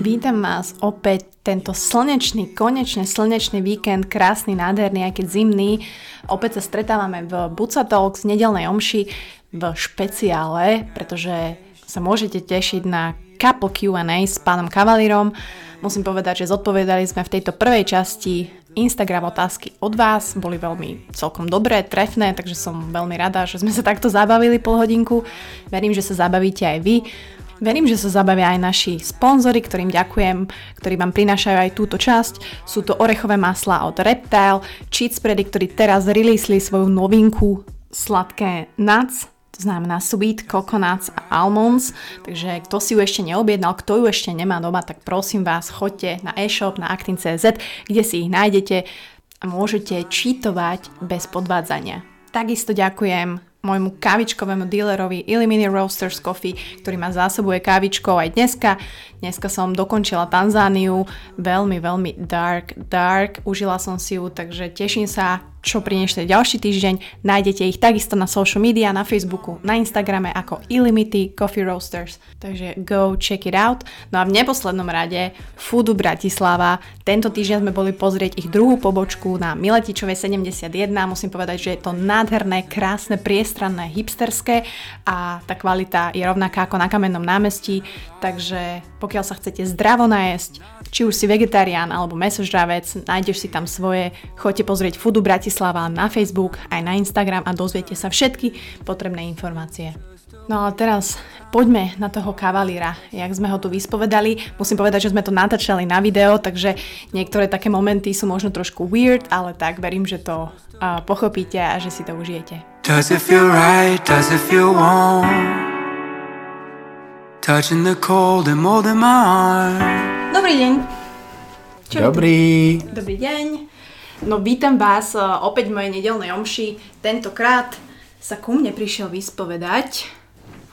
Vítam vás opäť tento slnečný, konečne slnečný víkend, krásny, nádherný, aj keď zimný. Opäť sa stretávame v Buca Talks nedelnej omši v špeciále, pretože sa môžete tešiť na couple Q&A s pánom Kavalírom. Musím povedať, že zodpovedali sme v tejto prvej časti Instagram otázky od vás, boli veľmi celkom dobré, trefné, takže som veľmi rada, že sme sa takto zabavili pol hodinku. Verím, že sa zabavíte aj vy. Verím, že sa zabavia aj naši sponzory, ktorým ďakujem, ktorí vám prinášajú aj túto časť. Sú to orechové masla od Reptile, cheat spready, ktorí teraz releasli svoju novinku sladké nuts, to znamená sweet coconuts a almonds, takže kto si ju ešte neobjednal, kto ju ešte nemá doma, tak prosím vás, choďte na e-shop, na actin.cz, kde si ich nájdete a môžete čítovať bez podvádzania. Takisto ďakujem môjmu kávičkovému dealerovi Elimini Roasters Coffee, ktorý ma zásobuje kávičkou aj dneska. Dneska som dokončila Tanzániu, veľmi, veľmi dark, dark, užila som si ju, takže teším sa čo prinešte ďalší týždeň. Nájdete ich takisto na social media, na Facebooku, na Instagrame ako Illimity Coffee Roasters. Takže go check it out. No a v neposlednom rade Foodu Bratislava. Tento týždeň sme boli pozrieť ich druhú pobočku na Miletičovej 71. Musím povedať, že je to nádherné, krásne, priestranné, hipsterské a tá kvalita je rovnaká ako na Kamennom námestí. Takže pokiaľ sa chcete zdravo najesť, či už si vegetarián alebo mesožravec, nájdeš si tam svoje, choďte pozrieť Foodu Bratislava na Facebook, aj na Instagram a dozviete sa všetky potrebné informácie. No ale teraz poďme na toho kavalíra, jak sme ho tu vyspovedali. Musím povedať, že sme to natáčali na video, takže niektoré také momenty sú možno trošku weird, ale tak verím, že to uh, pochopíte a že si to užijete. Does it feel right? Does it feel warm? Touching the cold and mold in my arm Dobrý deň. Čo Dobrý. Dobrý deň. No vítam vás uh, opäť v mojej nedelnej omši. Tentokrát sa ku mne prišiel vyspovedať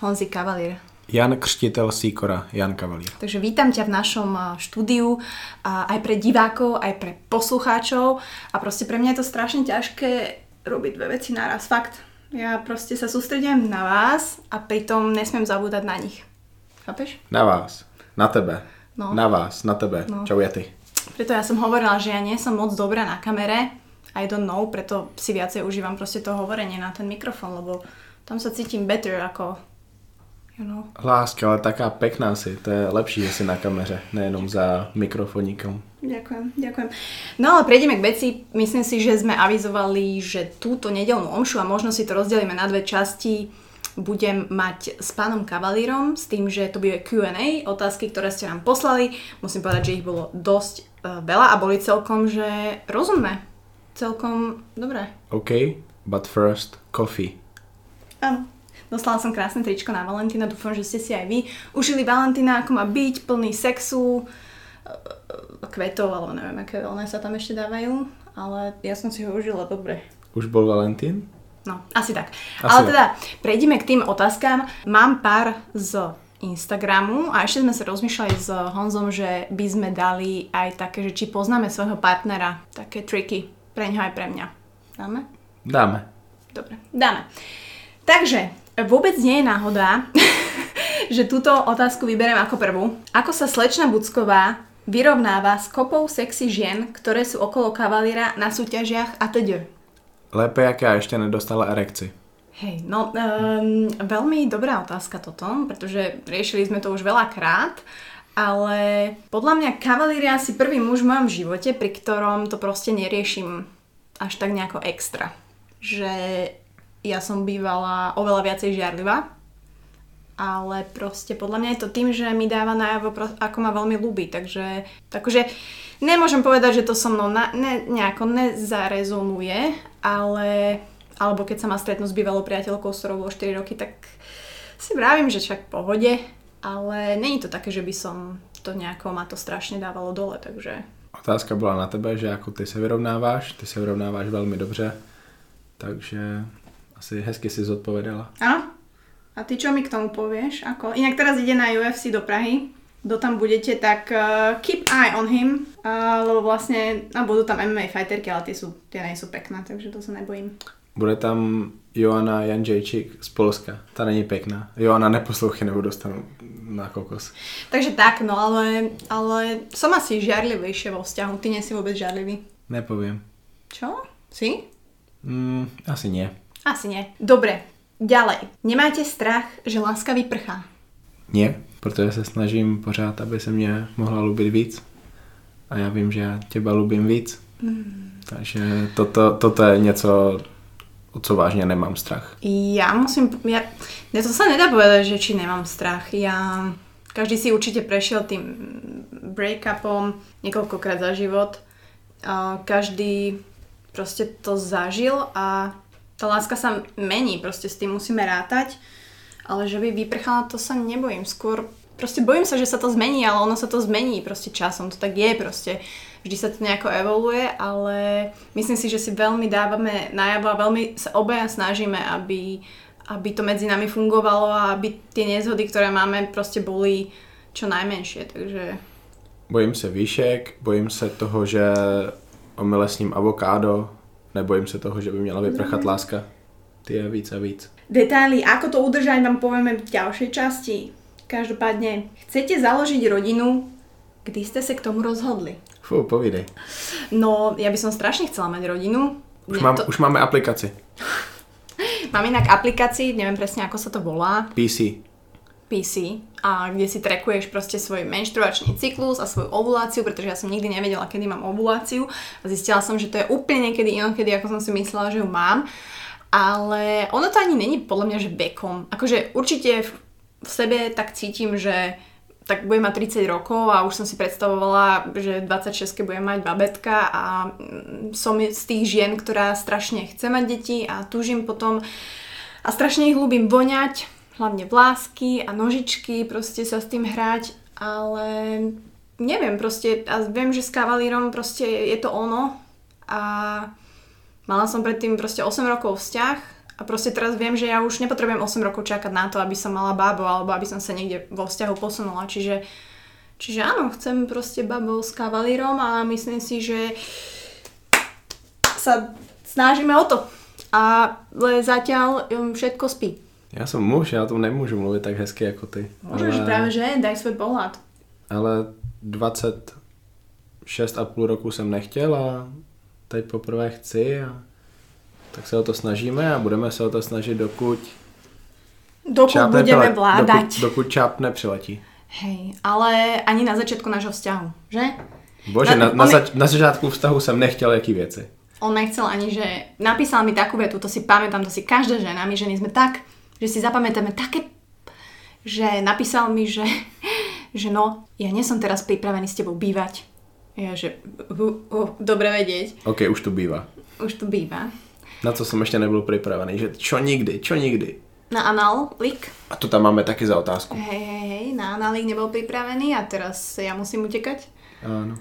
Honzi Kavalír. Jan Krštiteľ Síkora, Jan Kavalír. Takže vítam ťa v našom uh, štúdiu aj pre divákov, aj pre poslucháčov a proste pre mňa je to strašne ťažké robiť dve veci naraz, fakt. Ja proste sa sústredím na vás a pritom nesmiem zabúdať na nich. Chápeš? Na vás, na tebe. No. Na vás, na tebe. No. Čau, ty. Preto ja som hovorila, že ja nie som moc dobrá na kamere. I don't know, preto si viacej užívam proste to hovorenie na ten mikrofón, lebo tam sa cítim better ako You know. Láska, ale taká pekná si. To je lepší, že si na kameře, nejenom za mikrofoníkom. Ďakujem, ďakujem. No ale prejdeme k veci. Myslím si, že sme avizovali, že túto nedelnú omšu a možno si to rozdelíme na dve časti budem mať s pánom Kavalírom s tým, že to bude Q&A, otázky, ktoré ste nám poslali. Musím povedať, že ich bolo dosť uh, veľa a boli celkom, že rozumné. Celkom dobré. OK, but first coffee. Áno. Dostala som krásne tričko na Valentína, dúfam, že ste si aj vy užili Valentína, ako má byť, plný sexu, e, kvetov, alebo neviem, aké veľné sa tam ešte dávajú, ale ja som si ho užila dobre. Už bol Valentín? No, asi tak. Asi Ale teda, prejdeme k tým otázkám. Mám pár z Instagramu a ešte sme sa rozmýšľali s Honzom, že by sme dali aj také, že či poznáme svojho partnera. Také triky pre ňa aj pre mňa. Dáme? Dáme. Dobre, dáme. Takže, vôbec nie je náhoda, že túto otázku vyberiem ako prvú. Ako sa slečna Bucková vyrovnáva s kopou sexy žien, ktoré sú okolo kavalíra na súťažiach a teď? Lépe, jak ja ešte nedostala erekci. Hej, no um, veľmi dobrá otázka toto, pretože riešili sme to už veľakrát, ale podľa mňa kavalír je asi prvý muž v mojom živote, pri ktorom to proste neriešim až tak nejako extra. Že ja som bývala oveľa viacej žiarlivá, ale proste podľa mňa je to tým, že mi dáva najavo, ako ma veľmi ľúbi, takže takže nemôžem povedať, že to so mnou na, ne, nejako nezarezonuje, ale alebo keď sa ma stretnú s bývalou priateľkou, s ktorou bolo 4 roky, tak si vravím, že však v pohode, ale není to také, že by som to nejako ma to strašne dávalo dole, takže... Otázka bola na tebe, že ako ty se vyrovnáváš, ty se vyrovnáváš velmi dobře, takže asi hezky si zodpovedala. Áno, a ty čo mi k tomu povieš? Ako? Inak teraz ide na UFC do Prahy. Kto tam budete, tak uh, keep eye on him, uh, lebo vlastne, no budú tam MMA fighterky, ale tie, sú, tie nie sú pekné, takže to sa nebojím. Bude tam Joana Janžejčík z Polska. Ta není pěkná. Joana neposlouchy nebo dostanu na kokos. Takže tak, no ale, ale som asi žiarlivejšie vo vzťahu. Ty nie si vôbec žiarlivý. Nepovím. Čo? Si? Mm, asi nie. Asi nie. Dobre, ďalej. Nemáte strach, že láska vyprchá? Nie, protože se snažím pořád, aby se mě mohla lubit víc. A já vím, že já těba lubím víc. Mm. Takže toto, toto je něco, o co vážne nemám strach. Ja musím, ja, ja to sa nedá povedať, že či nemám strach. Ja, každý si určite prešiel tým break-upom niekoľkokrát za život. Každý proste to zažil a tá láska sa mení, proste s tým musíme rátať. Ale že by vyprchala, to sa nebojím. Skôr proste bojím sa, že sa to zmení, ale ono sa to zmení proste časom. To tak je proste vždy sa to nejako evoluje, ale myslím si, že si veľmi dávame najavo a veľmi sa obaja snažíme, aby, aby to medzi nami fungovalo a aby tie nezhody, ktoré máme, proste boli čo najmenšie, takže... Bojím se výšek, bojím se toho, že omyle s ním avokádo, nebojím se toho, že by měla vyprchat no. láska. Ty je víc a víc. Detaily, ako to udržať, vám povieme v ďalšej časti. Každopádne, chcete založiť rodinu, kdy ste sa k tomu rozhodli? Fú, povídej. No, ja by som strašne chcela mať rodinu. Už, mám, to... už máme aplikaci. Mám inak aplikácii, neviem presne ako sa to volá. PC. PC, a kde si trekuješ proste svoj menštruačný cyklus a svoju ovuláciu, pretože ja som nikdy nevedela, kedy mám ovuláciu a zistila som, že to je úplne niekedy inokedy, ako som si myslela, že ju mám. Ale ono to ani není podľa mňa, že vekom. Akože určite v sebe tak cítim, že tak budem mať 30 rokov a už som si predstavovala, že 26 budem mať babetka a mm, som z tých žien, ktorá strašne chce mať deti a túžim potom a strašne ich ľúbim voňať, hlavne vlásky a nožičky, proste sa s tým hrať, ale neviem, proste a viem, že s kavalírom proste je to ono a mala som predtým proste 8 rokov vzťah a proste teraz viem, že ja už nepotrebujem 8 rokov čakať na to, aby som mala babo alebo aby som sa niekde vo vzťahu posunula. Čiže, čiže áno, chcem proste babo s kavalírom a myslím si, že sa snažíme o to. Ale zatiaľ um, všetko spí. Ja som muž, ja o tom nemôžu mluviť tak hezky ako ty. Môžeš ale... práve, že? Daj svoj pohľad. Ale 26,5 roku jsem nechtěl a teď poprvé chci a tak se o to snažíme a budeme se o to snažit, dokud dokud budeme vládať. Dokud, dokud čáp nepřiletí. Hej, ale ani na začiatku nášho vzťahu, že? Bože, na, na, na, zač- na začiatku vztahu jsem nechtěl jaký věci. On nechcel ani, že napísal mi takú vetu, to si pamätám, to si každá žena, my ženy sme tak, že si zapamätáme také, že napísal mi, že, že no, ja nie som teraz pripravený s tebou bývať. Ja, že uh, dobre vedieť. Ok, už tu býva. Už tu býva. Na co som ešte nebyl pripravený, že čo nikdy, čo nikdy. Na analík. A to tam máme taky za otázku. Hej, hej, hej, na analík nebol pripravený a teraz ja musím utekať. Áno.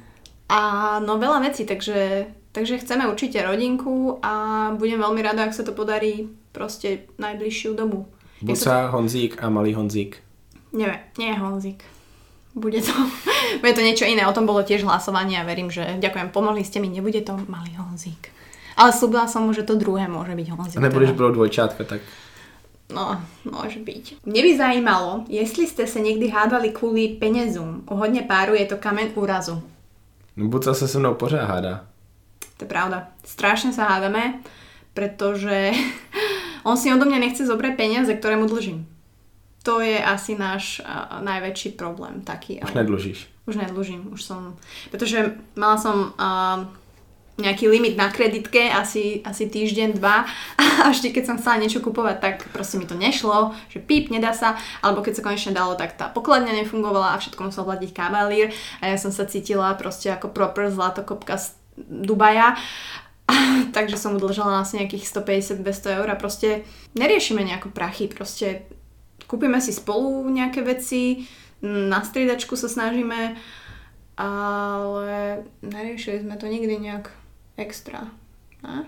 A no veľa vecí, takže, takže chceme určite rodinku a budem veľmi rada, ak sa to podarí proste najbližšiu dobu. Buca, to... Honzík a malý Honzík. Neviem, nie je Honzík. Bude to, bude to niečo iné, o tom bolo tiež hlasovanie a verím, že ďakujem, pomohli ste mi, nebude to malý Honzík. Ale slúbila som mu, že to druhé môže byť Honzi. A nebudeš bylo dvojčátka, tak... No, môže byť. Mne by zajímalo, jestli ste sa niekdy hádali kvôli penezům. U hodne páru je to kamen úrazu. No buď sa se mnou pořád hádá. To je pravda. Strašne sa hádame, pretože on si odo mňa nechce zobrať peniaze, ktoré mu dlžím. To je asi náš uh, najväčší problém taký. Už nedlžíš. Už nedlžím, už som... Pretože mala som uh, nejaký limit na kreditke, asi, asi týždeň, dva a vždy, keď som chcela niečo kupovať, tak proste mi to nešlo, že píp, nedá sa, alebo keď sa konečne dalo, tak tá pokladňa nefungovala a všetko musel platiť kavalír a ja som sa cítila proste ako proper zlatokopka z Dubaja takže som mu dlžala asi nejakých 150-200 eur a proste neriešime nejako prachy, proste kúpime si spolu nejaké veci, na striedačku sa snažíme, ale neriešili sme to nikdy nejak extra. Ne?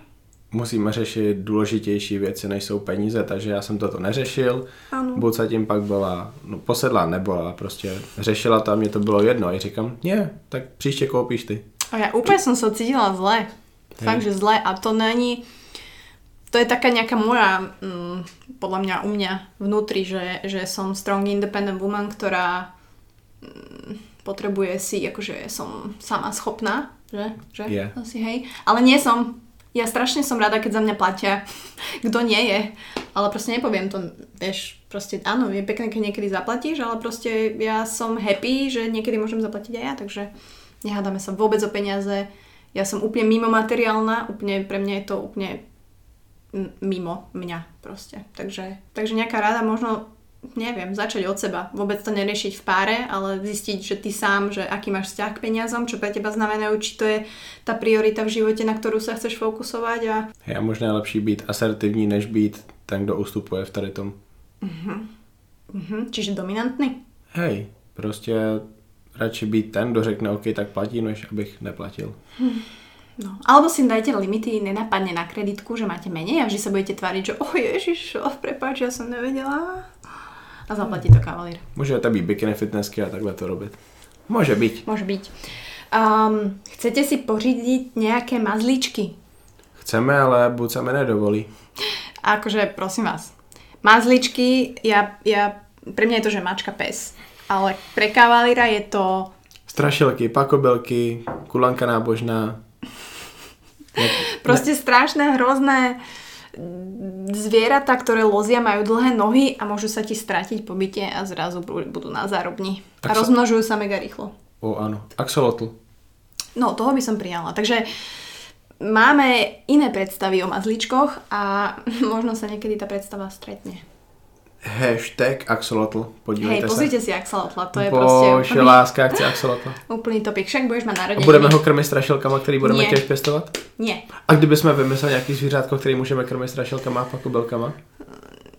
Musíme řešit důležitější věci, než jsou peníze, takže já jsem toto neřešil. Ano. Buď tím pak byla, no posedlá nebola, prostě řešila to a mě to bylo jedno. A říkám, nie, tak příště koupíš ty. A já úplně jsem se cítila zle. Fakt, že zle. A to není... to je taká nejaká moja, mm, podľa mňa u mňa vnútri, že, že som strong independent woman, ktorá mm, potrebuje si, akože som sama schopná, že? že? Je. Asi hej. Ale nie som. Ja strašne som rada, keď za mňa platia. Kto nie je. Ale proste nepoviem to, vieš, proste áno, je pekné, keď niekedy zaplatíš, ale proste ja som happy, že niekedy môžem zaplatiť aj ja, takže nehádame sa vôbec o peniaze. Ja som úplne mimo materiálna, úplne pre mňa je to úplne mimo mňa proste. Takže, takže nejaká rada možno neviem, začať od seba. Vôbec to neriešiť v páre, ale zistiť, že ty sám, že aký máš vzťah k peniazom, čo pre teba znamenajú, či to je tá priorita v živote, na ktorú sa chceš fokusovať. A... Je možná lepší být asertivní, než být ten, kdo ustupuje v tady tom. Uh-huh. Uh-huh. Čiže dominantný? Hej, prostě radši být ten, kdo řekne OK, tak platí, než abych neplatil. Hm. No, alebo si dajte limity, nenapadne na kreditku, že máte menej a že sa budete tváriť, že oh, ježiš, oh, prepáč, ja som nevedela a zaplatí to kavalír. Může to být bikini fitnessky a takhle to robit. Môže byť. Môže byť. Um, chcete si pořídiť nejaké mazlíčky? Chceme, ale buď sa mi nedovolí. Akože, prosím vás, mazličky, ja, ja, pre mňa je to, že mačka pes. Ale pre kavalíra je to... Strašilky, pakobelky, kulanka nábožná. Proste strašné, hrozné zvieratá, ktoré lozia, majú dlhé nohy a môžu sa ti stratiť po byte a zrazu budú na zárobni. A Axo... rozmnožujú sa mega rýchlo. O áno. Axolotl. No, toho by som prijala. Takže máme iné predstavy o mazličkoch a možno sa niekedy tá predstava stretne. Hashtag Axolotl, podívejte Hej, pozrite si Axolotla, to je Bože, proste úplný, láska, chce Axolotla. úplný topik, však budeš mať narodeniny. Budeme ho krmit strašilkama, který budeme Nie. tiež pestovat? Nie, A kdyby jsme vymysleli nějaký zvířátko, který můžeme krmit strašilkama a pakobelkama?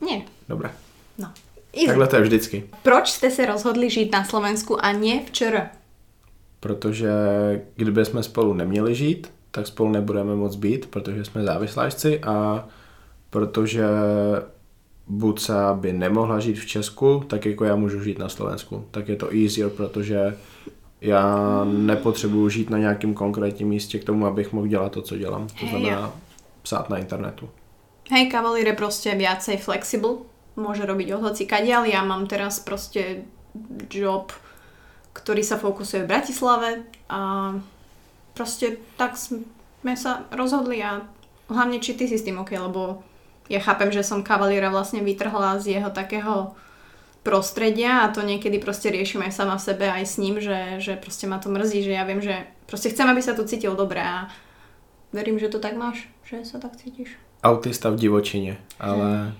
nie. Dobré. No. Easy. Takhle to je vždycky. Proč ste sa rozhodli žiť na Slovensku a nie v ČR? Protože kdyby jsme spolu neměli žít, tak spolu nebudeme moc být, protože jsme závislášci a protože Buca by nemohla žít v Česku, tak jako já můžu žít na Slovensku. Tak je to easier, protože já nepotřebuji žít na nějakém konkrétním místě k tomu, abych mohl dělat to, co dělám. To znamená psát na internetu. Hej, kavalír je proste viacej flexible, môže robiť od hoci kadiaľ. Ja mám teraz proste job, ktorý sa fokusuje v Bratislave a proste tak sme sa rozhodli a hlavne či ty si s tým ok, lebo ja chápem, že som kavalíra vlastne vytrhla z jeho takého prostredia a to niekedy proste riešim aj sama v sebe aj s ním, že, že proste ma to mrzí, že ja viem, že proste chcem, aby sa tu cítil dobre a verím, že to tak máš, že sa tak cítiš. Autista v divočině, ale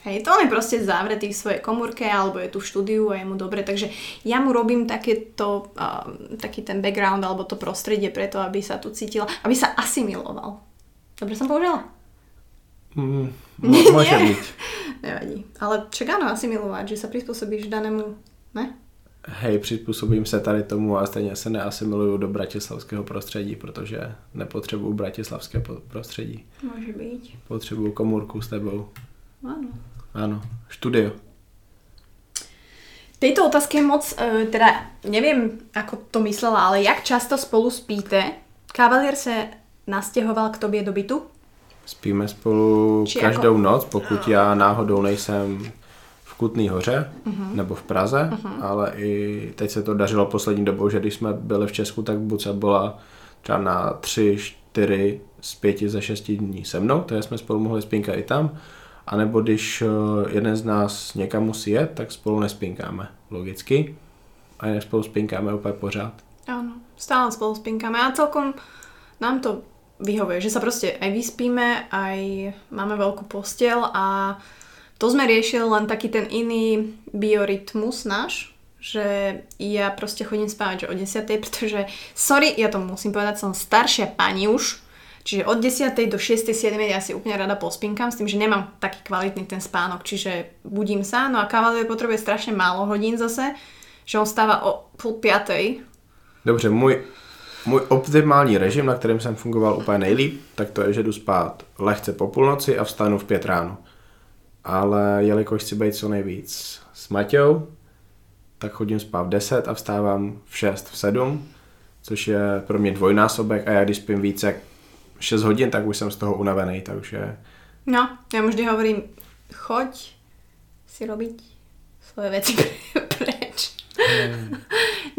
Hej, to on je proste zavretý v svojej komórke alebo je tu v štúdiu a je mu dobre, takže ja mu robím takéto, uh, taký ten background alebo to prostredie preto, aby sa tu cítil, aby sa asimiloval. Dobre som použila? mm, mo- môže Nie. byť. Nevadí. Ale čak áno, asimilovať, že sa prispôsobíš danému, ne? Hej, přizpůsobím se tady tomu a stejně se neasimiluju do bratislavského prostředí, protože nepotřebuju bratislavské prostředí. Môže byť. Potřebuju komůrku s tebou. Áno. Áno, štúdio. Tejto otázke moc, e, teda neviem, ako to myslela, ale jak často spolu spíte? Kavalier sa nastěhoval k tobě do bytu? Spíme spolu Či každou jako- noc, pokud já náhodou nejsem v Kutný hoře Mhm. nebo v Praze, ale i teď se to dařilo poslední dobou, že když jsme byli v Česku, tak Buca byla třeba na tři, čtyři z pěti ze šesti dní se mnou, takže jsme spolu mohli spínkat i tam. A nebo když eh, jeden z nás někam musí jet, tak spolu nespínkáme, logicky. A spolu spínkáme úplně pořád. Áno, stále spolu spínkáme a celkom nám to vyhovuje, že sa proste aj vyspíme, aj máme veľkú postel a to sme riešili len taký ten iný biorytmus náš, že ja proste chodím spávať že o 10, pretože, sorry, ja to musím povedať, som staršia pani už, čiže od 10. do 6. 7. ja si úplne rada pospínkam s tým, že nemám taký kvalitný ten spánok, čiže budím sa, no a kavalier potrebuje strašne málo hodín zase, že on stáva o pol piatej, Dobře, můj, můj optimální režim, na kterém jsem fungoval úplně nejlíp, tak to je, že jdu spát lehce po půlnoci a vstanu v pět ráno. Ale jelikož chci být co nejvíc s Maťou, tak chodím spát v 10 a vstávám v 6, v 7, což je pro mě dvojnásobek a já když spím více jak 6 hodin, tak už jsem z toho unavený, takže No, mu vždy hovorím, choď si robiť svoje veci preč.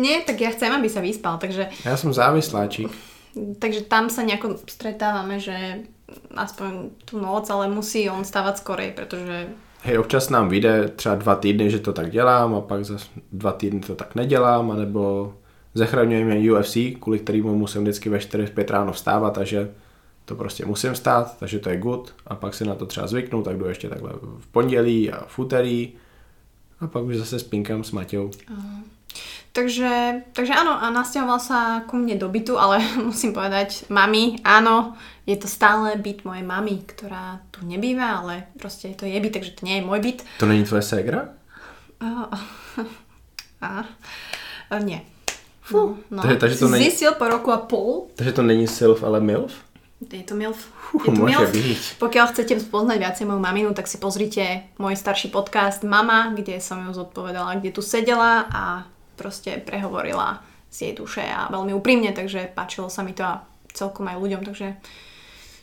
Nie, tak ja chcem, aby sa vyspal, takže... Ja som závisláčik. Takže tam sa nejako stretávame, že aspoň tú noc, ale musí on stávať skorej, pretože Hej, občas nám vyjde třeba dva týdny, že to tak dělám a pak za dva týdny to tak nedělám, anebo zachraňujeme UFC, kvůli kterému musím vždycky ve 4-5 ráno vstávat, takže to prostě musím stát, takže to je good. A pak si na to třeba zvyknu, tak jdu ještě takhle v pondělí a v úterý a pak už zase spinkám s Maťou. Takže, takže áno, a nasťahoval sa ku mne do bytu, ale musím povedať, mami, áno, je to stále byt mojej mamy, ktorá tu nebýva, ale proste to je byt, takže to nie je môj byt. To není tvoje ségra? Uh, uh, uh, nie. Fú, no. Takže, takže to není... zistil po roku a pol, Takže to není Sylf, ale MILF? Je to MILF. Je to môže MILF. byť. Pokiaľ chcete poznať viacej moju maminu, tak si pozrite môj starší podcast Mama, kde som ju zodpovedala, kde tu sedela a proste prehovorila z jej duše a veľmi úprimne, takže páčilo sa mi to a celkom aj ľuďom, takže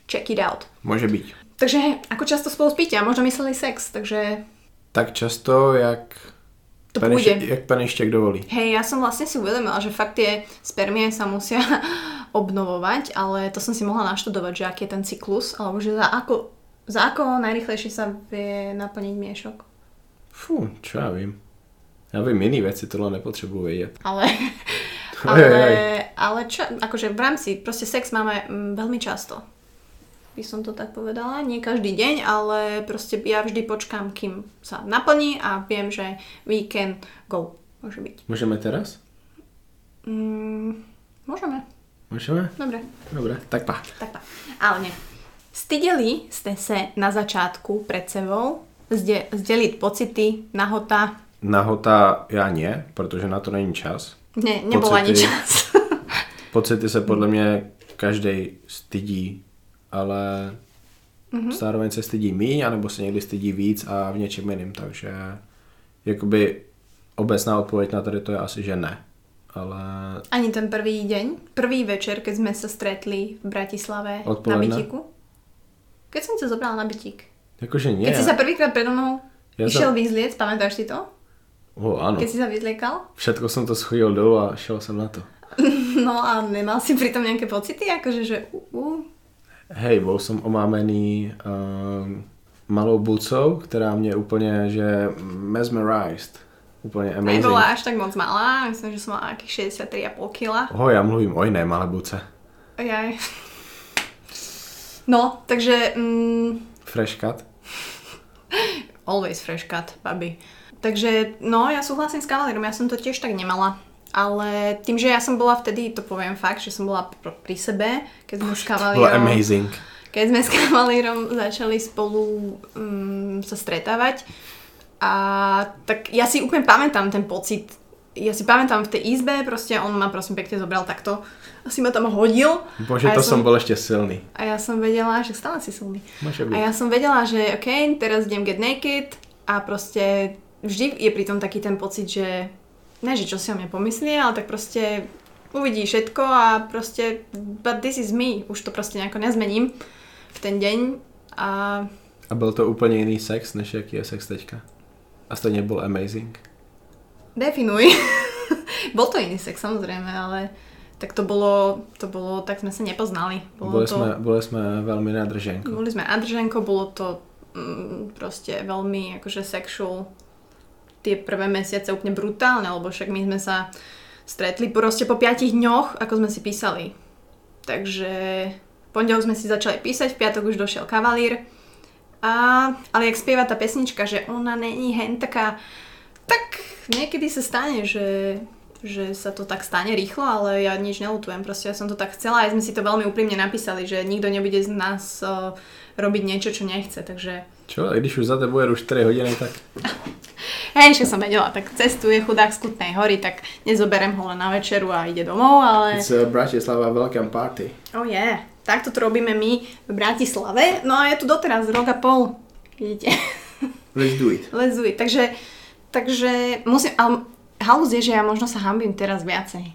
check it out. Môže byť. Takže ako často spolu spíte a možno mysleli sex, takže Tak často, jak, to peniště, pôjde. jak peništěk dovolí. Hej, ja som vlastne si uvedomila, že fakt tie spermie sa musia obnovovať, ale to som si mohla naštudovať, že aký je ten cyklus, alebo že za ako, za ako najrychlejšie sa vie naplniť miešok. Fú, čo ja vím. Ja vím iný veci, tohle nepotřebuji vědět. Ale, ale, oj. ale čo, akože v rámci, proste sex máme mm, veľmi často. By som to tak povedala, nie každý deň, ale proste ja vždy počkám, kým sa naplní a viem, že we can go. Môže byť. Můžeme teraz? Mm, môžeme, Můžeme? dobre. Dobre, tak pa. Tak, tak. Ale nie. Stydeli ste sa na začátku pred sebou zde, zdeliť pocity, nahota? Nahota já nie, protože na to není čas. Ne, nebol ani čas. Pocity se podle mě každý stydí, ale mm-hmm. zároveň se stydí míň, anebo se někdy stydí víc a v něčem jiným, takže jakoby obecná odpověď na tady to je asi, že ne. Ale Ani ten prvý deň, prvý večer, keď sme sa stretli v Bratislave na Odpoledne? bytíku? Keď som ťa zobrala na bytík. jakože nie. Keď si sa prvýkrát predo mnou Ja išiel to- vyzliec, pamätáš si to? Oh, ano. Keď si sa vyzliekal? Všetko jsem to schodil dolů a šel jsem na to. No a nemal si pritom nejaké pocity? Akože, že uh, uh, Hej, bol som omámený um, malou bucou, která mě úplně, že mesmerized. Úplně amazing. nebola až tak moc malá, myslím, že som mala nejakých 63,5 kg. Oho, já mluvím o jiné malé buce. Jaj. No, takže mm, Fresh cut. always fresh cut, baby. Takže, no, ja súhlasím s kavalírom, ja som to tiež tak nemala. Ale tým, že ja som bola vtedy, to poviem fakt, že som bola pr- pri sebe, keď sme s To bylo kavalírom... amazing. keď sme s kavalírom začali spolu um, sa stretávať. A tak ja si úplne pamätám ten pocit. Ja si pamätám v tej izbe, proste on ma prosím pekne zobral takto. Asi ma tam hodil. Bože, ja to som bol ešte silný. A ja som vedela, že stále si silný. A ja som vedela, že OK, teraz idem get naked a proste vždy je pri tom taký ten pocit, že ne, že čo si o mne pomyslí, ale tak proste uvidí všetko a proste but this is me. Už to proste nejako nezmením v ten deň a A byl to úplně jiný sex, než jaký je sex teďka. A stejně byl amazing. definuj. Bol to iný sex samozrejme, ale tak to bolo, to bolo, tak sme sa nepoznali. Bolo Boli to... sme, boli sme veľmi na drženku. Boli sme Adrženko, bolo to mm, proste veľmi akože sexual tie prvé mesiace úplne brutálne, lebo však my sme sa stretli proste po 5 dňoch, ako sme si písali. Takže v pondelok sme si začali písať, v piatok už došiel kavalír. A, ale jak spieva tá pesnička, že ona není hen taká, tak niekedy sa stane, že, že sa to tak stane rýchlo, ale ja nič nelutujem, proste ja som to tak chcela, aj sme si to veľmi úprimne napísali, že nikto nebude z nás uh, robiť niečo, čo nechce, takže Čo, a když už za tebou jedu 4 hodiny, tak hej, že som vedela, tak cestuje chudák z Kutnej hory, tak nezoberem ho len na večeru a ide domov, ale... it's a Bratislava welcome party. Oh yeah, takto to robíme my v Bratislave, no a je tu doteraz rok a pol, vidíte. Let's do it. Let's do it. Takže, takže musím, ale halus je, že ja možno sa hambím teraz viacej,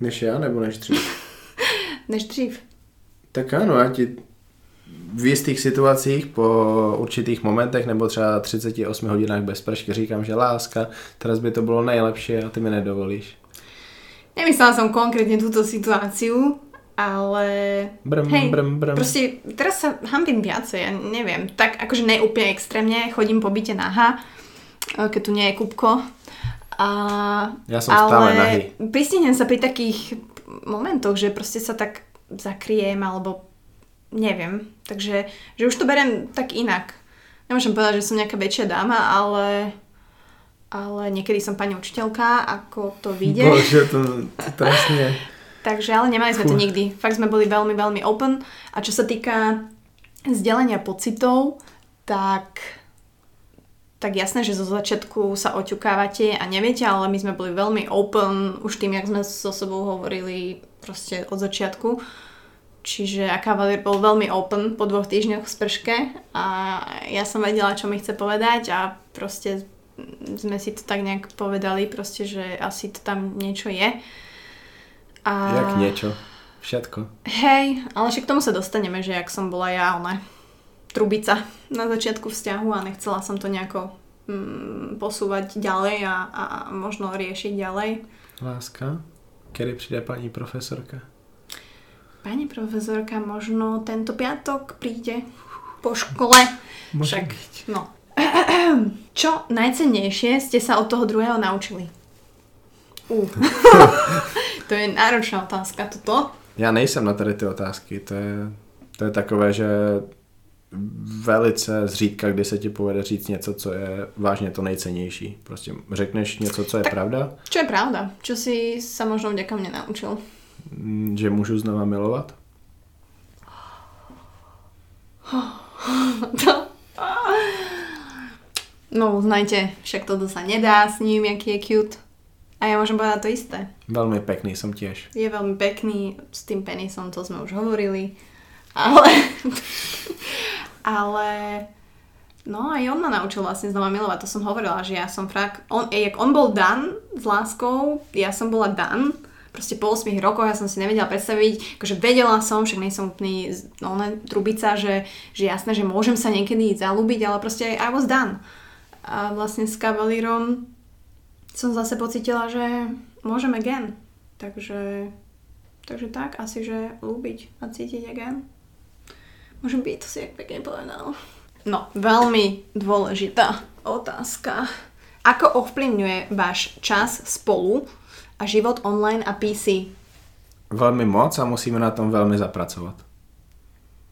Než já, nebo než dřív? než dřív. Tak áno, ja ti v jistých situacích po určitých momentech nebo třeba 38 hodinách bez pršky říkám, že láska, teraz by to bylo nejlepší a ty mi nedovolíš. Nemyslela som konkrétne túto situáciu, ale Brm, hej, brm, brm. proste teraz sa hambím viacej, ja neviem, tak akože neúplne extrémne, chodím po byte naha, keď tu nie je Kupko. A, Ja som stále nahý. pristihnem sa pri takých momentoch, že proste sa tak zakriem, alebo neviem. Takže že už to beriem tak inak. Nemôžem povedať, že som nejaká väčšia dáma, ale, ale niekedy som pani učiteľka, ako to vyjde. Bože, to, to trestne. Takže ale nemali sme to Fú. nikdy. Fakt sme boli veľmi, veľmi open. A čo sa týka vzdelenia pocitov, tak, tak jasné, že zo začiatku sa oťukávate a neviete, ale my sme boli veľmi open už tým, jak sme so sebou hovorili proste od začiatku. Čiže a Cavalier bol veľmi open po dvoch týždňoch v sprške a ja som vedela, čo mi chce povedať a proste sme si to tak nejak povedali, proste, že asi to tam niečo je. A... Jak niečo. Všetko. Hej, ale však k tomu sa dostaneme, že jak som bola ja, ona trubica na začiatku vzťahu a nechcela som to nejako mm, posúvať ďalej a, a možno riešiť ďalej. Láska? Kedy přijde paní profesorka? Pani profesorka možno tento piatok príde po škole. Môže Však, no. Čo najcennejšie ste sa od toho druhého naučili? Uh. to je náročná otázka toto. Já nejsem na tady ty otázky, to je, to je takové, že velice zřídka, kdy se ti povede říct něco, co je vážně to nejcennější. Prostě řekneš něco, co je Tak- pravda, Čo je pravda? Čo si sa možno vďaka mne naučil? mm, že můžu znova milovat. No, uznajte, však toto sa nedá s ním, aký je cute. A ja môžem povedať to isté. Velmi pekný som tiež. Je veľmi pekný, s tým penisom, to sme už hovorili. Ale... ale... No aj on ma naučil vlastne znova milovať, to som hovorila, že ja som fakt... On, jak on bol dan s láskou, ja som bola dan. Proste po 8 rokoch ja som si nevedela predstaviť, akože vedela som, však nie som úplný no, ne, trubica, že, že jasné, že môžem sa niekedy zalúbiť, ale proste I was done. A vlastne s Cavalierom som zase pocitila, že môžem again. Takže, takže tak, asi, že ľúbiť a cítiť again. Môžem byť, to si jak pekne povedal. No, veľmi dôležitá otázka. Ako ovplyvňuje váš čas spolu a život online a PC? Velmi moc a musíme na tom velmi zapracovat.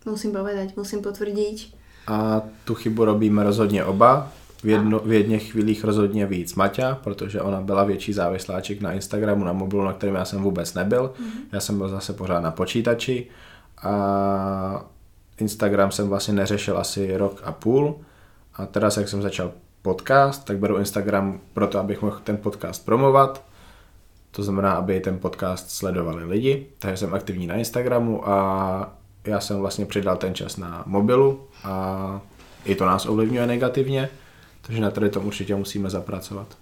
Musím povedať, musím potvrdiť. A tu chybu robíme rozhodně oba. V, jedno, v jedných chvílích rozhodně víc Maťa, protože ona byla větší závisláček na Instagramu, na mobilu, na kterém já jsem vůbec nebyl. Mm-hmm. Já jsem byl zase pořád na počítači a Instagram jsem vlastně neřešil asi rok a půl. A teraz, jak jsem začal podcast, tak beru Instagram proto, abych mohl ten podcast promovat. To znamená, aby ten podcast sledovali lidi. Takže jsem aktivní na Instagramu a já jsem vlastně přidal ten čas na mobilu a i to nás ovlivňuje negativně. Takže na tom určitě musíme zapracovat.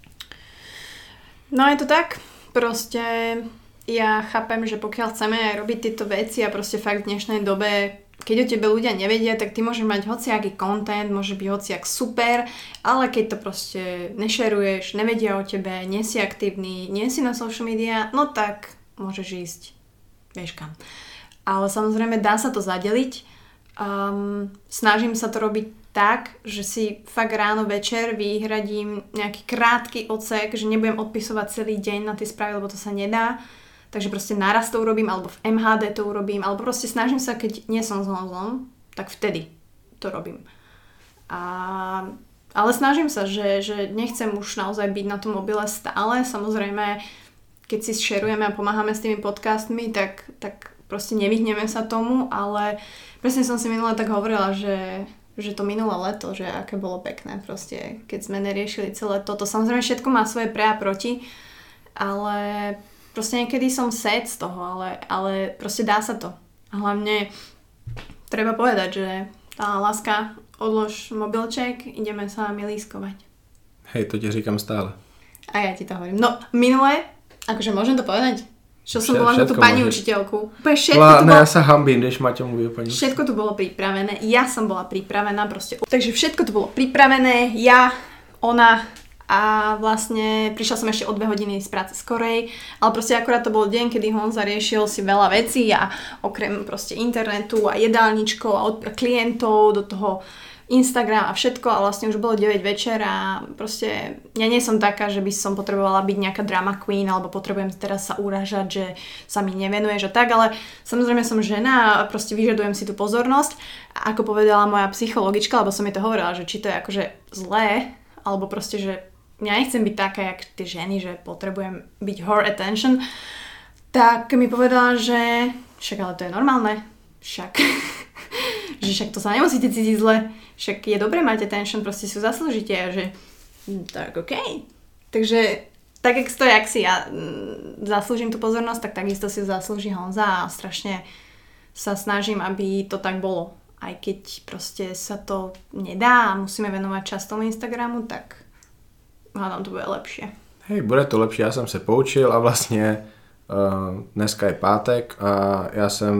No je to tak, proste ja chápem, že pokiaľ chceme aj robiť tieto veci a proste fakt v dnešnej dobe, keď o tebe ľudia nevedia, tak ty môžeš mať hociaký content, môže byť hociak super, ale keď to proste nešeruješ, nevedia o tebe, nie si aktívny, nie si na social media, no tak môžeš ísť, vieš kam. Ale samozrejme dá sa to zadeliť. Um, snažím sa to robiť tak, že si fakt ráno, večer vyhradím nejaký krátky odsek, že nebudem odpisovať celý deň na tie správy, lebo to sa nedá. Takže proste naraz to urobím, alebo v MHD to urobím, alebo proste snažím sa, keď nie som s mozom, tak vtedy to robím. A, ale snažím sa, že, že nechcem už naozaj byť na tom mobile stále. Samozrejme, keď si šerujeme a pomáhame s tými podcastmi, tak, tak proste nevyhneme sa tomu, ale presne som si minule tak hovorila, že, že to minulé leto, že aké bolo pekné proste, keď sme neriešili celé toto. Samozrejme všetko má svoje pre a proti, ale proste niekedy som set z toho, ale, ale proste dá sa to. A hlavne treba povedať, že tá láska, odlož mobilček, ideme sa milískovať. Hej, to ti říkám stále. A ja ti to hovorím. No, minule, akože môžem to povedať? Čo som bola na tú pani môžeš. učiteľku. Úplne všetko La, to ne, bolo... já se hambím, když Maťo mluví o paní. Všetko tu bolo pripravené, ja som bola pripravená proste. Takže všetko tu bolo pripravené, ja, ona a vlastne prišla som ešte o dve hodiny z práce skorej, ale proste akurát to bol deň, kedy Honza riešil si veľa vecí a okrem proste internetu a jedálničkov a od klientov do toho Instagram a všetko a vlastne už bolo 9 večer a proste ja nie som taká, že by som potrebovala byť nejaká drama queen alebo potrebujem teraz sa uražať, že sa mi nevenuješ a tak, ale samozrejme som žena a proste vyžadujem si tú pozornosť. A ako povedala moja psychologička, lebo som jej to hovorila, že či to je akože zlé, alebo proste, že ja nechcem byť taká, jak tie ženy, že potrebujem byť her attention, tak mi povedala, že však ale to je normálne, však že však to sa nemusíte cítiť zle, však je dobré mať attention, proste si zaslúžite a že hm, tak OK. Takže tak, jak to, jak si ja mm, zaslúžim tú pozornosť, tak takisto si ju zaslúži Honza a strašne sa snažím, aby to tak bolo. Aj keď proste sa to nedá a musíme venovať čas tomu Instagramu, tak hádam to bude lepšie. Hej, bude to lepší, já jsem se poučil a vlastně uh, dneska je pátek a já jsem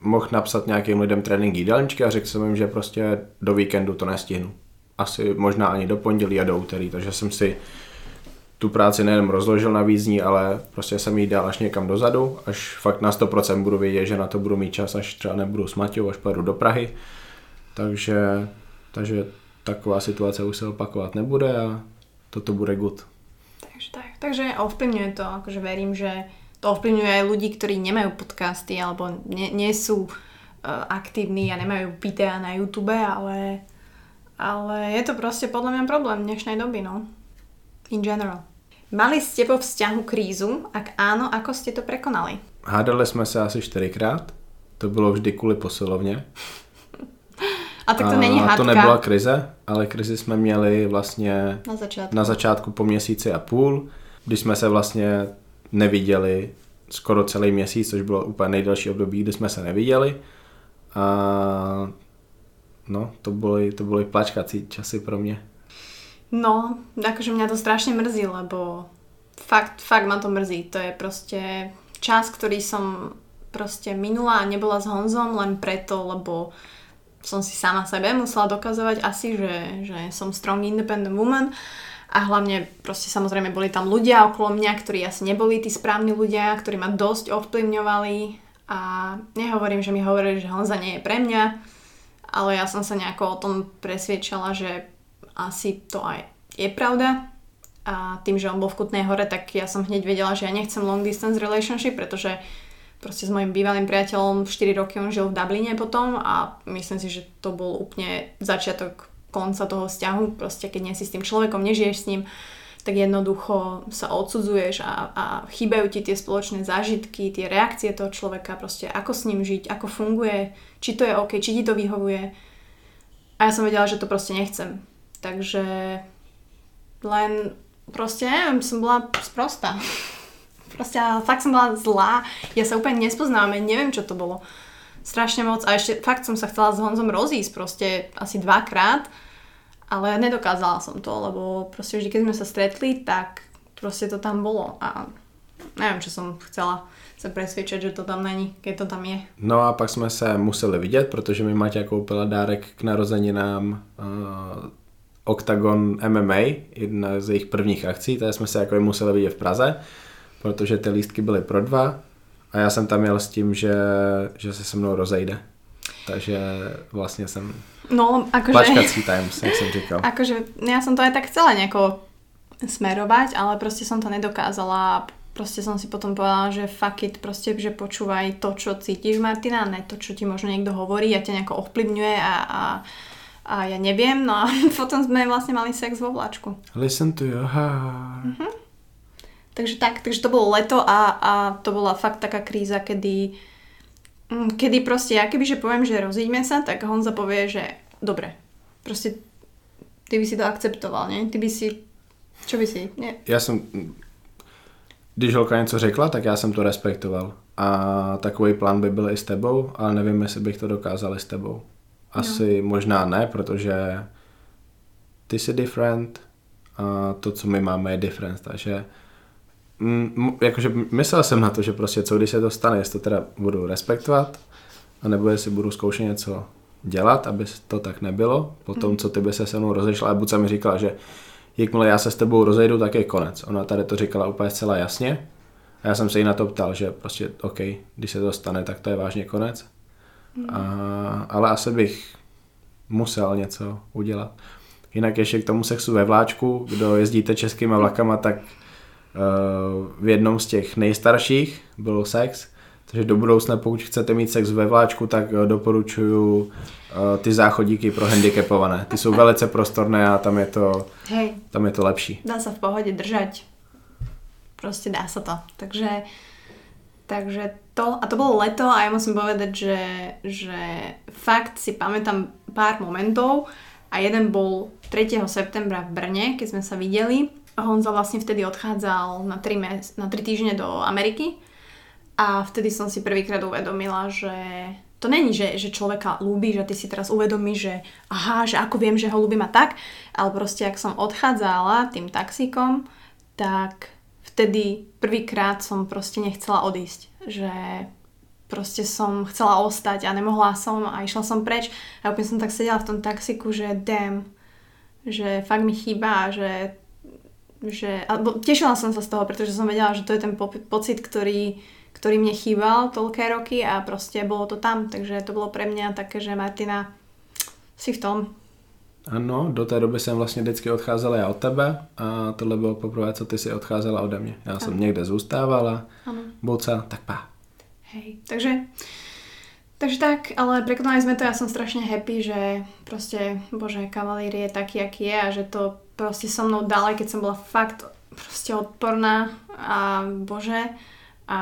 mohl napsat nějakým lidem trénink jídelníčky a řekl jsem jim, že prostě do víkendu to nestihnu. Asi možná ani do pondělí a do úterý, takže jsem si tu práci nejen rozložil na vízní, ale prostě jsem jí dal až někam dozadu, až fakt na 100% budu vědět, že na to budu mít čas, až třeba nebudu s Maťou, až pojedu do Prahy. Takže, takže taková situace už se opakovat nebude a toto bude good. Takže tak. Takže ovplyvňuje to, akože verím, že to ovplyvňuje aj ľudí, ktorí nemajú podcasty alebo nie, nie sú uh, aktívni a nemajú videá na YouTube, ale, ale je to proste podľa mňa problém dnešnej doby, no. In general. Mali ste po vzťahu krízu? Ak áno, ako ste to prekonali? Hádali jsme se asi čtyřikrát, to bylo vždy kvůli posilovně. A tak to není a hádka to nebyla krize, ale krizi jsme měli vlastně na začiatku. na začátku po měsíci a půl, kdy jsme se vlastně neviděli skoro celý měsíc, což bylo úplně nejdelší období, kdy jsme se neviděli. A no, to byly, to byly plačkací časy pro mě. No, akože mňa to strašne mrzí, lebo fakt, fakt ma to mrzí. To je proste čas, ktorý som proste minula a nebola s Honzom len preto, lebo som si sama sebe musela dokazovať asi, že, že som strong independent woman a hlavne proste samozrejme boli tam ľudia okolo mňa, ktorí asi neboli tí správni ľudia, ktorí ma dosť ovplyvňovali. A nehovorím, že mi hovorili, že Honza nie je pre mňa, ale ja som sa nejako o tom presviečala, že asi to aj je pravda. A tým, že on bol v Kutnej hore, tak ja som hneď vedela, že ja nechcem long distance relationship, pretože proste s mojim bývalým priateľom 4 roky on žil v Dubline potom a myslím si, že to bol úplne začiatok konca toho vzťahu, proste keď nie si s tým človekom, nežiješ s ním, tak jednoducho sa odsudzuješ a, a chýbajú ti tie spoločné zážitky, tie reakcie toho človeka, proste ako s ním žiť, ako funguje, či to je OK, či ti to vyhovuje. A ja som vedela, že to proste nechcem. Takže len proste, neviem, som bola sprostá. Proste fakt som bola zlá. Ja sa úplne nespoznám, ja neviem, čo to bolo. Strašne moc. A ešte fakt som sa chcela s Honzom rozísť proste asi dvakrát. Ale nedokázala som to, lebo proste vždy, keď sme sa stretli, tak proste to tam bolo. A neviem, čo som chcela sa presvědčit, že to tam není, keď to tam je. No a pak jsme se museli vidět, protože mi Maťa koupila dárek k narozeninám uh, Octagon MMA, jedna z jejich prvních akcí, takže jsme se jako museli vidět v Praze, protože ty lístky byly pro dva a já jsem tam jel s tím, že, že se se mnou rozejde. Takže vlastně jsem No, akože... plačkací times, jak jsem říkal. Akože ja som to aj tak chcela nejako smerovať, ale proste som to nedokázala. Proste som si potom povedala, že fuck it, proste, že počúvaj to, čo cítiš, Martina, ne to, čo ti možno niekto hovorí a ťa nejako ovplyvňuje a, a, a ja neviem. No a potom sme vlastne mali sex vo vláčku. Listen to your heart. Takže tak, takže to bolo leto a, a to bola fakt taká kríza, kedy, mm, kedy proste ja kebyže poviem, že rozíďme sa, tak Honza povie, že dobre, proste ty by si to akceptoval, ne? Ty by si, čo by si, ne? Já jsem, když holka něco řekla, tak já jsem to respektoval. A takový plán by byl i s tebou, ale nevím, jestli bych to dokázal i s tebou. Asi no. možná ne, protože ty jsi different a to, co my máme, je different. Takže mm, jakože myslel jsem na to, že prostě co když se to stane, jestli to teda budu respektovat, anebo jestli budu zkoušet něco dělat, aby to tak nebylo, po tom, co ty by se se mnou rozešla, a Buca mi říkala, že jakmile já se s tebou rozejdu, tak je konec. Ona tady to říkala úplně zcela jasně a já jsem se jí na to ptal, že prostě OK, když se to stane, tak to je vážně konec. A, ale asi bych musel něco udělat. Jinak ještě k tomu sexu ve vláčku, kdo jezdíte českýma vlakama, tak v jednom z těch nejstarších byl sex, takže do budoucna, pokud chcete mít sex ve vláčku, tak uh, doporučuju uh, ty záchodíky pro handicapované. Ty jsou velice prostorné a tam je to, Hej, tam je to lepší. dá sa v pohode držať. Proste dá sa to. Takže, takže to, a to bolo leto a ja musím povedať, že, že fakt si pamätám pár momentov a jeden bol 3. septembra v Brne, keď sme sa videli. Honza vlastne vtedy odchádzal na 3, mes- na 3 týždne do Ameriky. A vtedy som si prvýkrát uvedomila, že to není, že, že človeka ľúbi, že ty si teraz uvedomíš, že aha, že ako viem, že ho ľúbim a tak, ale proste ak som odchádzala tým taxíkom, tak vtedy prvýkrát som proste nechcela odísť, že proste som chcela ostať a nemohla som a išla som preč. A úplne som tak sedela v tom taxiku, že damn, že fakt mi chýba, že, že alebo tešila som sa z toho, pretože som vedela, že to je ten po, pocit, ktorý, ktorý mne chýbal toľké roky a proste bolo to tam, takže to bolo pre mňa také, že Martina, si v tom. Ano, do té doby jsem vlastně vždycky odcházel já od tebe a tohle bylo poprvé, co ty si odcházela ode mě. Já jsem někde zůstávala, Áno. buca, tak pá. Hej, takže, takže tak, ale prekonali sme to, ja som strašne happy, že proste, bože, kavalír je taký, aký je a že to proste so mnou dal, keď som bola fakt proste odporná a bože, a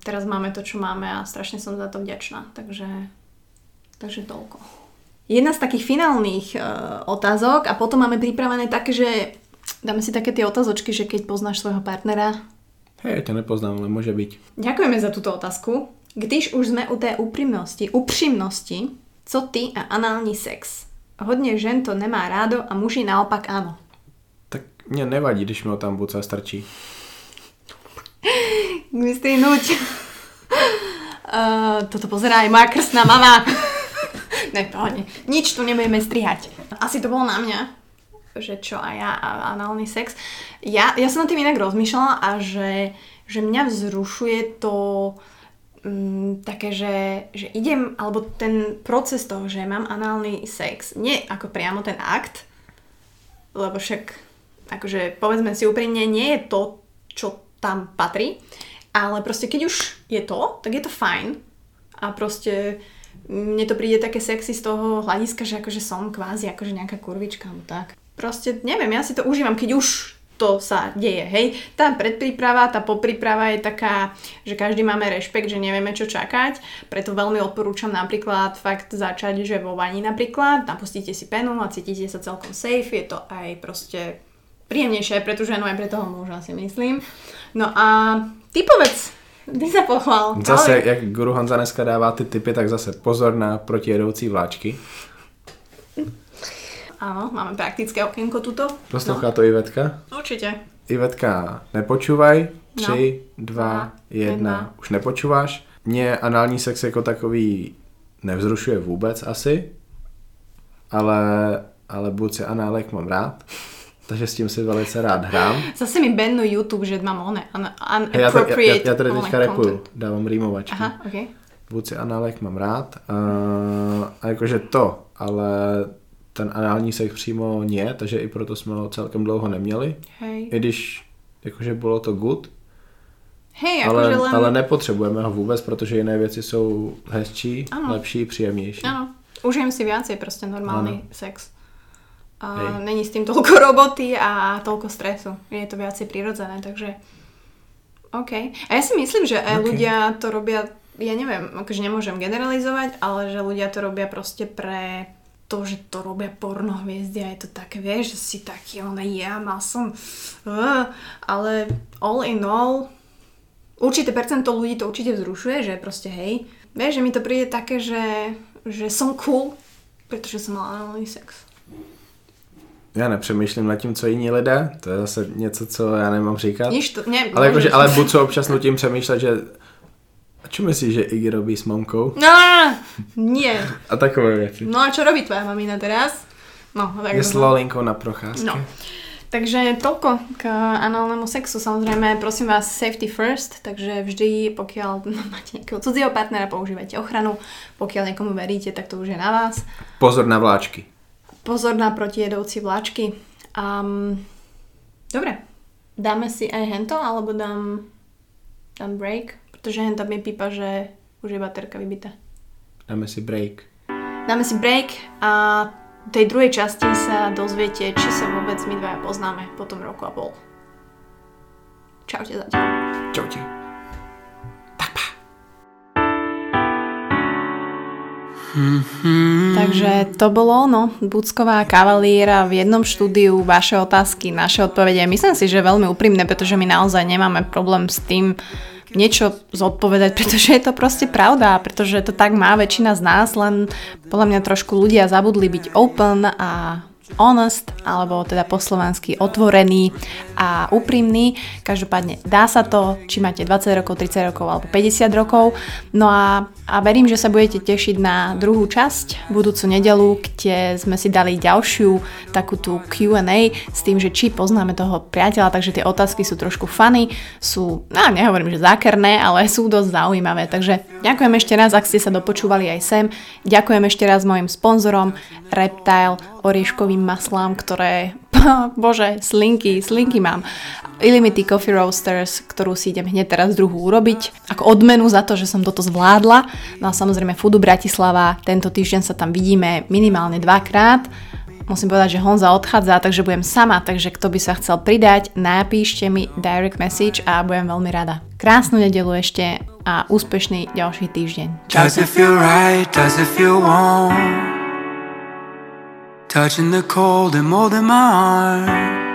teraz máme to, čo máme a strašne som za to vďačná, takže, takže toľko. Jedna z takých finálnych uh, otázok a potom máme pripravené také, že dáme si také tie otázočky, že keď poznáš svojho partnera, Hej, já tě nepoznám, ale může být. Ďakujeme za túto otázku. Když už sme u té úprimnosti, upřímnosti, co ty a anální sex? Hodně žen to nemá rádo a muži naopak áno. Tak mě nevadí, když mi ho tam buca strčí. Mistý nuť. Uh, toto pozerá aj moja krstná mama. ne, pohodne. Nič tu nebudeme strihať. Asi to bolo na mňa, že čo a ja a análny sex. Ja, ja som na tým inak rozmýšľala a že, že mňa vzrušuje to mm, také, že, že idem, alebo ten proces toho, že mám análny sex, nie ako priamo ten akt, lebo však akože povedzme si úprimne, nie je to, čo tam patrí, ale proste keď už je to, tak je to fajn a proste mne to príde také sexy z toho hľadiska, že akože som kvázi akože nejaká kurvička, no tak. Proste neviem, ja si to užívam, keď už to sa deje, hej. Tá predpríprava, tá popríprava je taká, že každý máme rešpekt, že nevieme čo čakať, preto veľmi odporúčam napríklad fakt začať, že vo vani napríklad, napustíte si penu a cítite sa celkom safe, je to aj proste príjemnejšie pre tú ženu aj pre toho muža si myslím. No a ty povedz, ty sa pochvál. Zase, Ale- jak Guru Honza dneska dává ty typy, tak zase pozor na protijedoucí vláčky. Áno, máme praktické okienko tuto. Poslouchá to Ivetka. No, určite. Ivetka, nepočúvaj. No. 3, 2, 1. Už nepočúváš. Mě anální sex jako takový nevzrušuje vůbec asi, ale, ale buď análek mám rád, takže s tím si velice rád hrám. Zase mi bennu YouTube, že mám one, un, já, tady, já, já, unappropriate já tady teďka repuju, dávám rýmovačky. Aha, ok. Buď análek mám rád a, a jakože to, ale ten anální sex přímo nie, takže i proto jsme ho celkem dlouho neměli. Hej. I když jakože bylo to good, Hej, ale, len... ale nepotřebujeme ho vůbec, protože jiné věci jsou hezčí, Ano. lepší, příjemnější. Áno, užijem si viacej proste normálny Áno. sex. A Hej. není s tým toľko roboty a toľko stresu. Je to viacej prirodzené, takže OK. A ja si myslím, že aj OK. ľudia to robia, ja neviem, akože nemôžem generalizovať, ale že ľudia to robia proste pre to, že to robia porno hviezdy a je to také, vieš, že si taký, ale ja mal som, uh, ale all in all, určité percento ľudí to určite vzrušuje, že proste hej, vieš, že mi to príde také, že, že som cool, pretože som mala análny sex. Já nepřemýšlím nad tím, co jiní lidé, to je zase něco, co já nemám říkat. Nič to, ne, ale, jakože, ale buď co občas nutím přemýšlet, že a čo myslíš, že Iggy robí s mamkou? No, nie. A takové věci. No a čo robí tvoja mamina teraz? No, tak Je s Lolinkou na procházke. No. Takže toľko k análnemu sexu. Samozrejme, prosím vás, safety first, takže vždy, pokiaľ máte nejakého cudzieho partnera, používajte ochranu. Pokiaľ niekomu veríte, tak to už je na vás. Pozor na vláčky. Pozor na protijedovci vláčky. Um, dobre, dáme si aj hento, alebo dám, dám break? Pretože hento mi pípa, že už je baterka vybitá. Dáme si break. Dáme si break a v tej druhej časti sa dozviete, či sa vôbec my dvaja poznáme po tom roku a pol. Čaute zatiaľ. Čaute. Tak pa. Takže to bolo ono, Bucková kavalíra v jednom štúdiu, vaše otázky, naše odpovede. Myslím si, že veľmi úprimné, pretože my naozaj nemáme problém s tým, niečo zodpovedať, pretože je to proste pravda, pretože to tak má väčšina z nás, len podľa mňa trošku ľudia zabudli byť open a honest, alebo teda po slovensky otvorený a úprimný. Každopádne dá sa to, či máte 20 rokov, 30 rokov alebo 50 rokov. No a, a verím, že sa budete tešiť na druhú časť budúcu nedelu, kde sme si dali ďalšiu takú tú Q&A s tým, že či poznáme toho priateľa, takže tie otázky sú trošku funny, sú, no nehovorím, že zákerné, ale sú dosť zaujímavé. Takže ďakujem ešte raz, ak ste sa dopočúvali aj sem. Ďakujem ešte raz mojim sponzorom Reptile, orieškovým maslám, ktoré, bože, slinky, slinky mám. Illimity Coffee Roasters, ktorú si idem hneď teraz druhú urobiť, ako odmenu za to, že som toto zvládla. No a samozrejme Foodu Bratislava, tento týždeň sa tam vidíme minimálne dvakrát. Musím povedať, že Honza odchádza, takže budem sama, takže kto by sa chcel pridať, napíšte mi direct message a budem veľmi rada. Krásnu nedelu ešte a úspešný ďalší týždeň. Čau. Touching the cold and molding my arms